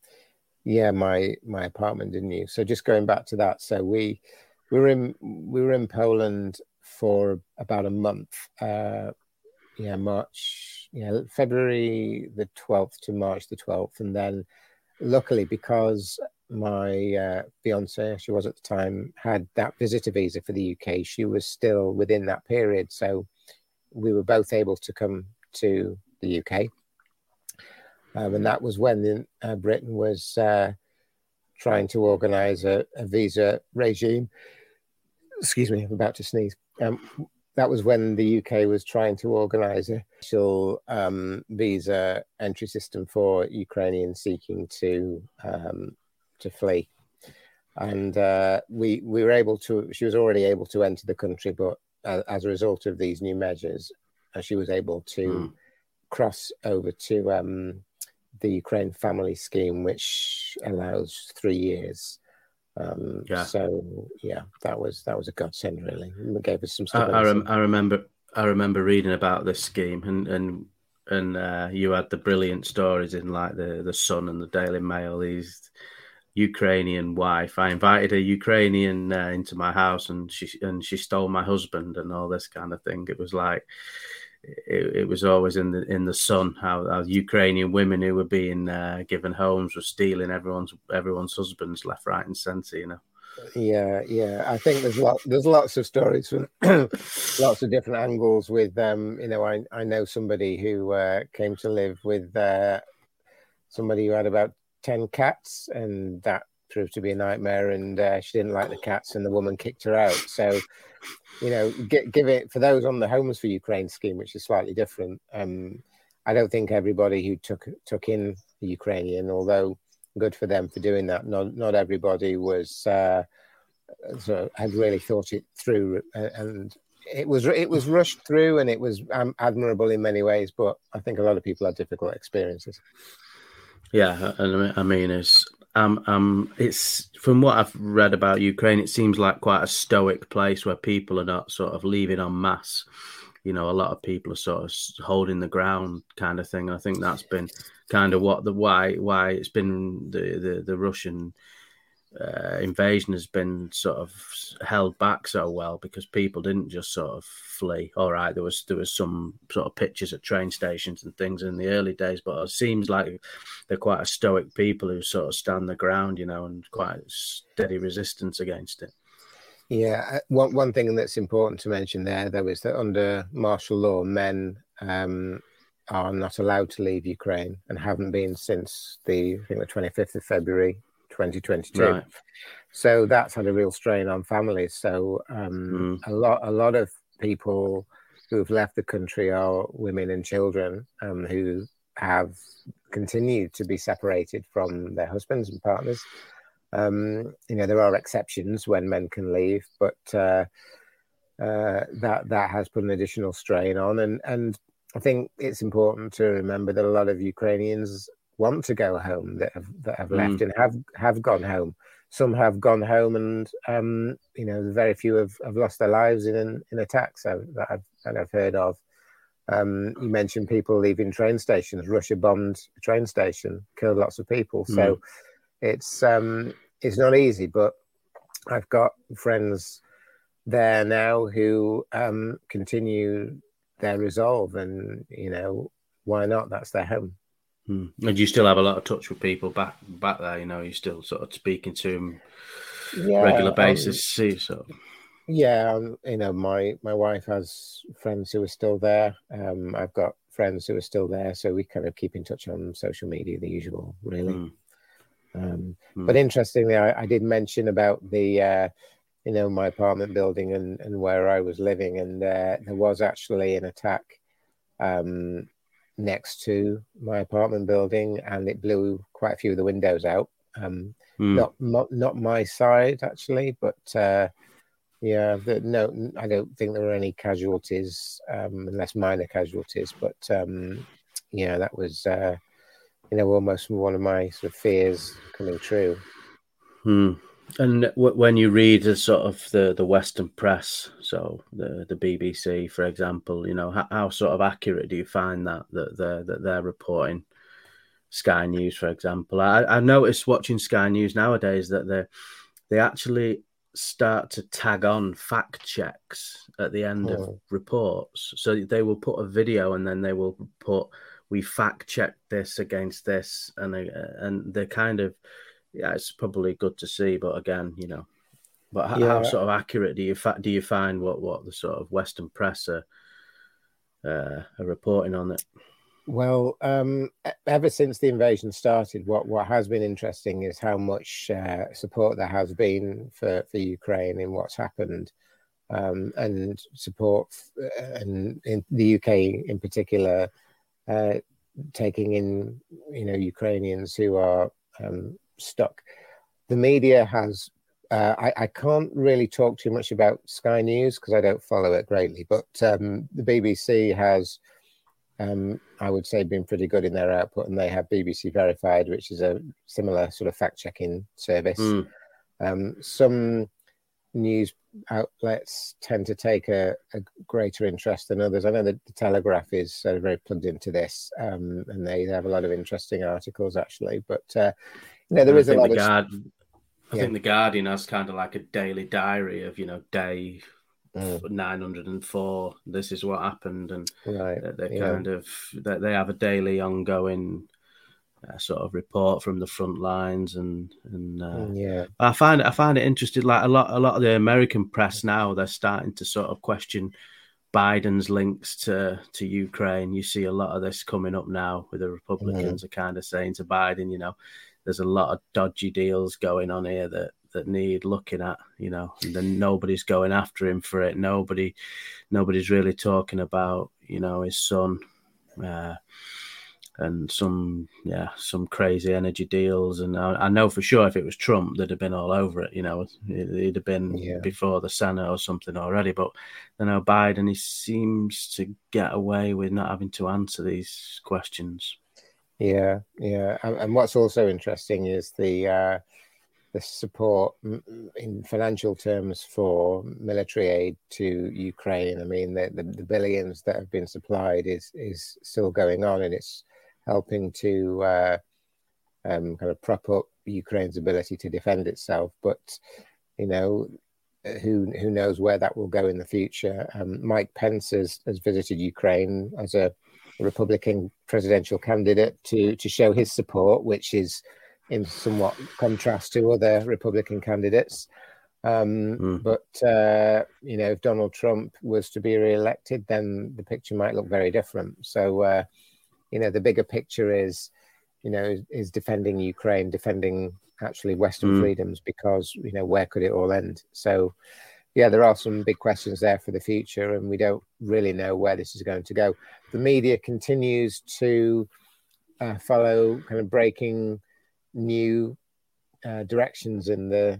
Speaker 2: yeah my my apartment didn't you so just going back to that so we we were in we were in poland for about a month uh yeah march yeah february the 12th to march the 12th and then luckily because my uh, fiance she was at the time had that visitor visa for the uk she was still within that period so we were both able to come to the uk um, and that was when the, uh, Britain was uh, trying to organise a, a, visa regime. Excuse me, I'm about to sneeze. Um, that was when the UK was trying to organise a special um, visa entry system for Ukrainians seeking to um, to flee. and uh, we we were able to. She was already able to enter the country, but uh, as a result of these new measures, uh, she was able to mm. cross over to um, the Ukraine Family Scheme, which allows three years. Um, yeah. So yeah, that was that was a godsend. Really, it gave us some.
Speaker 1: I, I, rem- I, remember I remember reading about this scheme, and and and uh, you had the brilliant stories in like the the Sun and the Daily Mail. These Ukrainian wife. I invited a Ukrainian uh, into my house, and she and she stole my husband and all this kind of thing. It was like it, it was always in the in the sun how, how Ukrainian women who were being uh, given homes were stealing everyone's everyone's husbands left, right, and centre. You know.
Speaker 2: Yeah, yeah. I think there's lot there's lots of stories from lots of different angles. With um, you know, I I know somebody who uh, came to live with uh, somebody who had about 10 cats, and that proved to be a nightmare. And uh, she didn't like the cats, and the woman kicked her out. So, you know, get, give it for those on the Homes for Ukraine scheme, which is slightly different. Um, I don't think everybody who took took in the Ukrainian, although good for them for doing that, not not everybody was uh, of had really thought it through, and it was it was rushed through, and it was um, admirable in many ways. But I think a lot of people had difficult experiences.
Speaker 1: Yeah, and I mean, it's um, um, it's from what I've read about Ukraine, it seems like quite a stoic place where people are not sort of leaving en masse. You know, a lot of people are sort of holding the ground, kind of thing. I think that's been kind of what the why why it's been the the, the Russian uh, invasion has been sort of held back so well because people didn't just sort of flee. All right, there was there was some sort of pictures at train stations and things in the early days, but it seems like they're quite a stoic people who sort of stand the ground, you know, and quite steady resistance against it.
Speaker 2: Yeah, uh, one one thing that's important to mention there, though, is that under martial law, men um, are not allowed to leave Ukraine and haven't been since the I think the twenty fifth of February 2022. Right. So that's had a real strain on families. So um, mm. a lot, a lot of people who've left the country are women and children um, who have continued to be separated from their husbands and partners. Um, you know, there are exceptions when men can leave, but uh, uh, that that has put an additional strain on. And and I think it's important to remember that a lot of Ukrainians want to go home that have that have left mm. and have have gone home. Some have gone home, and um, you know, very few have, have lost their lives in in attacks that I've, that I've heard of. Um, you mentioned people leaving train stations. Russia bombed a train station, killed lots of people. Mm. So it's um, it's not easy, but I've got friends there now who um, continue their resolve, and you know, why not? That's their home.
Speaker 1: Hmm. And you still have a lot of touch with people back back there. You know, you're still sort of speaking to them yeah, regular um, basis. Um, see, so
Speaker 2: yeah, um, you know, my my wife has friends who are still there. Um, I've got friends who are still there, so we kind of keep in touch on social media, the usual, really. Mm. Um, mm. But interestingly, I, I, did mention about the, uh, you know, my apartment building and, and where I was living, and uh, there was actually an attack um, next to my apartment building, and it blew quite a few of the windows out. Um, mm. not, not not my side actually, but uh, yeah, the, no, I don't think there were any casualties, um, unless minor casualties. But um, yeah, that was uh, you know almost one of my sort of fears coming true.
Speaker 1: Hmm. And w- when you read the sort of the, the Western press, so the, the BBC, for example, you know how, how sort of accurate do you find that that they're that they're reporting? Sky News, for example, I, I noticed watching Sky News nowadays that they they actually start to tag on fact checks at the end oh. of hmm. reports. So they will put a video and then they will put we fact checked this against this, and they, and they're kind of yeah, it's probably good to see. But again, you know, but how, yeah. how sort of accurate do you fa- do you find what what the sort of Western press are, uh, are reporting on it?
Speaker 2: Well, um, ever since the invasion started, what, what has been interesting is how much uh, support there has been for, for Ukraine in what's happened, um, and support, uh, and in the UK in particular, uh, taking in you know Ukrainians who are um, stuck. The media has uh, I, I, can't really talk too much about Sky News because I don't follow it greatly, but um, the BBC has, um, I would say, been pretty good in their output, and they have BBC Verified, which is a similar sort of fact checking service. Mm. Um, some news outlets tend to take a, a, greater interest than others. I know that the Telegraph is uh, very plugged into this, um, and they have a lot of interesting articles actually. But uh, you know, there is a lot of.
Speaker 1: Guard, I yeah. think the Guardian has kind of like a daily diary of you know day mm. 904 this is what happened and right. they, yeah. kind of they, they have a daily ongoing uh, sort of report from the front lines and and uh,
Speaker 2: mm, yeah
Speaker 1: i find it i find it interesting like a lot a lot of the american press now they're starting to sort of question biden's links to to ukraine you see a lot of this coming up now with the republicans mm. are kind of saying to biden you know there's a lot of dodgy deals going on here that that need looking at, you know, and then nobody's going after him for it. Nobody, nobody's really talking about, you know, his son. Uh, and some yeah some crazy energy deals and I, I, know for sure if it was Trump they'd have been all over it you know he'd have been yeah. before the Senate or something already but you know Biden he seems to get away with not having to answer these questions
Speaker 2: yeah yeah and what's also interesting is the uh the support in financial terms for military aid to Ukraine. I mean, the, the, the, billions that have been supplied is is still going on, and it's helping to uh, um, kind of prop up Ukraine's ability to defend itself. But you know, who who knows where that will go in the future? Um, Mike Pence has, has visited Ukraine as a Republican presidential candidate to to show his support, which is in somewhat contrast to other Republican candidates. Um, mm. But uh, you know, if Donald Trump was to be re-elected, then the picture might look very different. So uh, you know the bigger picture is you know is defending ukraine defending actually western mm. freedoms because you know where could it all end so yeah there are some big questions there for the future and we don't really know where this is going to go the media continues to uh, follow kind of breaking new uh, directions in the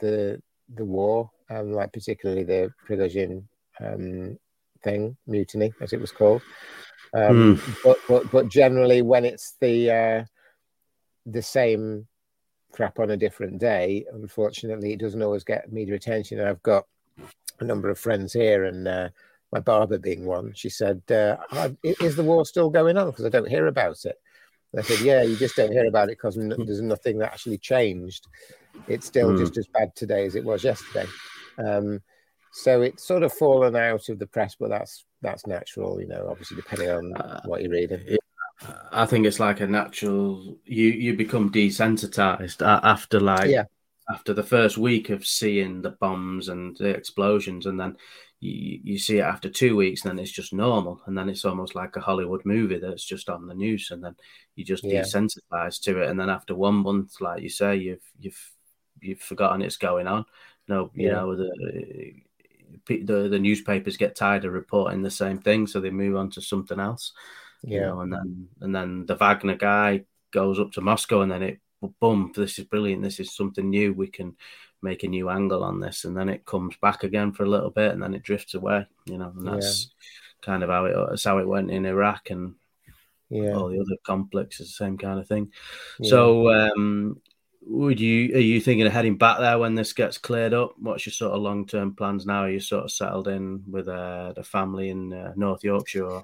Speaker 2: the the war um, like particularly the Prigozhin um, thing mutiny as it was called um, mm. but, but but generally, when it's the uh, the same crap on a different day, unfortunately, it doesn't always get media attention. I've got a number of friends here, and uh, my barber being one. She said, uh, "Is the war still going on?" Because I don't hear about it. And I said, "Yeah, you just don't hear about it because there's nothing that actually changed. It's still mm. just as bad today as it was yesterday." Um, so it's sort of fallen out of the press, but that's that's natural, you know. Obviously, depending on uh, what you're reading.
Speaker 1: I think it's like a natural. You you become desensitized after like
Speaker 2: yeah.
Speaker 1: after the first week of seeing the bombs and the explosions, and then you you see it after two weeks, and then it's just normal, and then it's almost like a Hollywood movie that's just on the news, and then you just yeah. desensitized to it, and then after one month, like you say, you've you've you've forgotten it's going on. No, you yeah. know the the the newspapers get tired of reporting the same thing, so they move on to something else. Yeah, you know, and then and then the Wagner guy goes up to Moscow, and then it boom, this is brilliant. This is something new. We can make a new angle on this, and then it comes back again for a little bit, and then it drifts away. You know, and that's yeah. kind of how it that's how it went in Iraq and yeah. all the other conflicts is the same kind of thing. Yeah. So um, would you are you thinking of heading back there when this gets cleared up? What's your sort of long term plans now? Are you sort of settled in with uh, the family in uh, North Yorkshire?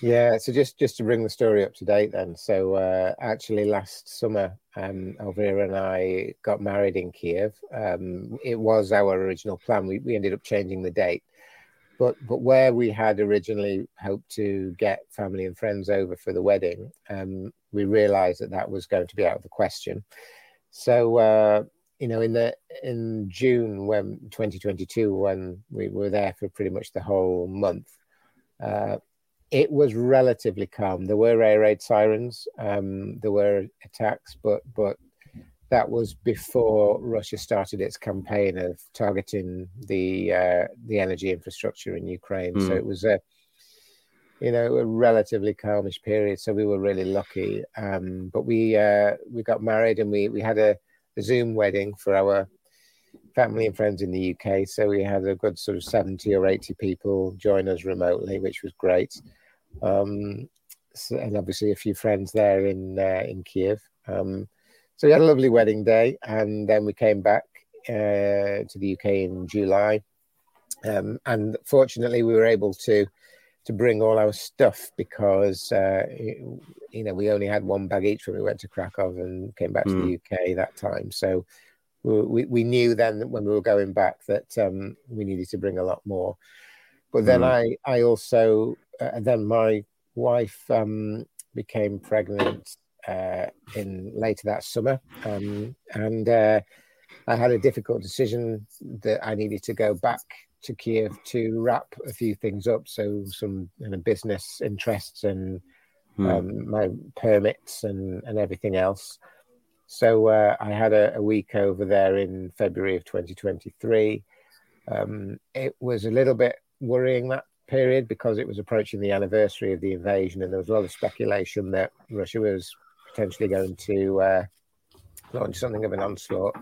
Speaker 2: Yeah, so just just to bring the story up to date, then. So uh, actually, last summer, um, Elvira and I got married in Kiev. Um, it was our original plan. We we ended up changing the date, but but where we had originally hoped to get family and friends over for the wedding, um, we realised that that was going to be out of the question. So uh, you know, in the in June when 2022, when we were there for pretty much the whole month, uh, it was relatively calm. There were air raid sirens, um, there were attacks, but but that was before Russia started its campaign of targeting the uh, the energy infrastructure in Ukraine. Mm. So hmm. it was a you know, a relatively calmish period. So we were really lucky. Um, but we uh, we got married and we we had a, a, Zoom wedding for our family and friends in the UK. So we had a good sort of 70 or 80 people join us remotely, which was great. Um, so, and obviously a few friends there in uh, in Kiev. Um, so we had a lovely wedding day, and then we came back uh, to the UK in July. Um, and fortunately, we were able to to bring all our stuff because uh, you know we only had one bag each when we went to Krakow and came back mm. to the hmm. UK that time. So we, we knew then that when we were going back that um, we needed to bring a lot more. But then mm. I I also uh, then my wife um, became pregnant uh, in later that summer, um, and uh, I had a difficult decision that I needed to go back to Kiev to wrap a few things up. So some you know, business interests and hmm. um, my permits and, and everything else. So uh, I had a, a, week over there in February of 2023. Um, it was a little bit worrying that period because it was approaching the anniversary of the invasion, and there was a lot of speculation that Russia was potentially going to uh, launch something of an onslaught.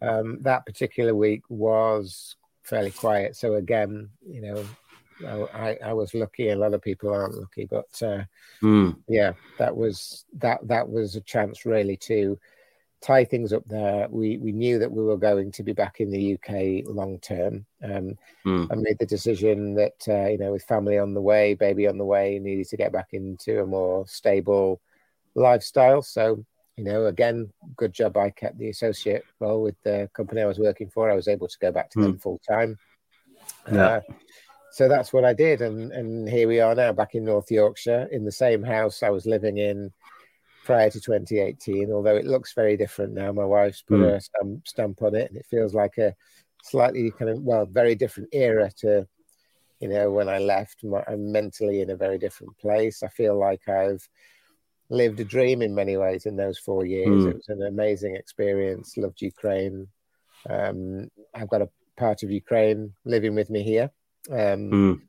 Speaker 2: Um, that particular week was fairly quiet. So again, you know, I, I was lucky. A lot of people aren't lucky, but uh, mm. yeah, that was that that was a chance really to tie things up there. We we knew that we were going to be back in the UK long term. Um, mm. I made the decision that uh, you know, with family on the way, baby on the way, needed to get back into a more stable lifestyle. So you know, again, good job I kept the associate role with the company I was working for. I was able to go back to mm. them full time. Yeah. Uh, so that's what I did, and and here we are now, back in North Yorkshire, in the same house I was living in prior to 2018. Although it looks very different now. My wife's put mm. a stamp, stamp on it, and it feels like a slightly kind of well, very different era to you know when I left. I'm mentally in a very different place. I feel like I've lived a dream in many ways in those four years. Mm. It was an amazing experience. Loved Ukraine. Um, I've got a part of Ukraine living with me here. Um, mm.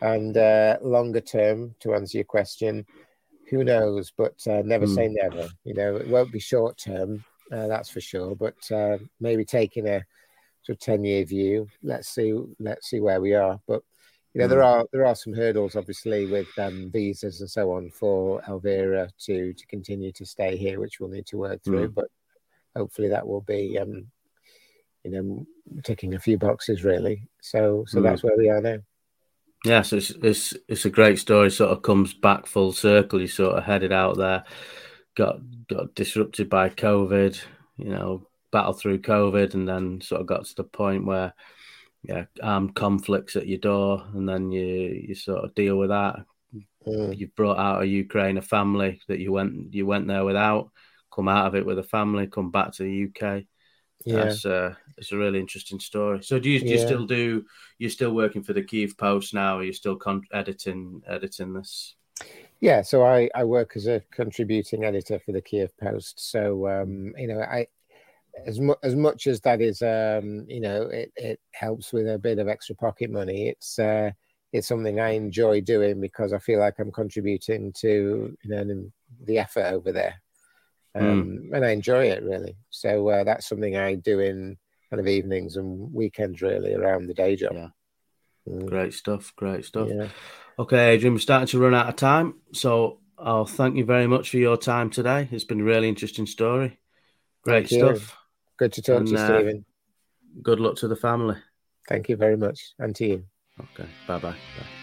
Speaker 2: And uh, longer term, to answer your question, who knows? But uh, never mm. say never. You know, it won't be short term, uh, that's for sure. But uh, maybe taking a sort of ten year view. Let's see. Let's see where we are. But you know, there mm. are there are some hurdles, obviously, with um, visas and so on for Elvira to to continue to stay here, which we'll need to work through. Mm. But hopefully, that will be, um, you know, ticking a few boxes really. So, so mm. that's where we are now.
Speaker 1: Yes, it's it's it's a great story. Sort of comes back full circle. You sort of headed out there, got got disrupted by COVID. You know, battled through COVID, and then sort of got to the point where yeah, armed conflicts at your door, and then you you sort of deal with that. Mm. You've brought out of Ukraine a family that you went you went there without, come out of it with a family, come back to the UK. Yeah, That's, uh, it's a really interesting story. So do you, do you still do? You're still working for the Kyiv Post now? Are you still con- editing editing this?
Speaker 2: Yeah, so I, I work as a contributing editor for the Kyiv Post. So um, you know, I as much as much as that is um you know it, it helps with a bit of extra pocket money it's uh it's something i enjoy doing because i feel like i'm contributing to you know the effort over there. Um mm. and i enjoy it really so uh, that's something i do in kind of evenings and weekends really around the day job
Speaker 1: yeah. Mm. great stuff great stuff yeah. okay adrian we're starting to run out of time so i'll thank you very much for your time today it's been a really interesting story great stuff
Speaker 2: Good to talk and, to you, uh, Stephen.
Speaker 1: Good luck to the family.
Speaker 2: Thank you very much. And to you.
Speaker 1: Okay. Bye-bye. bye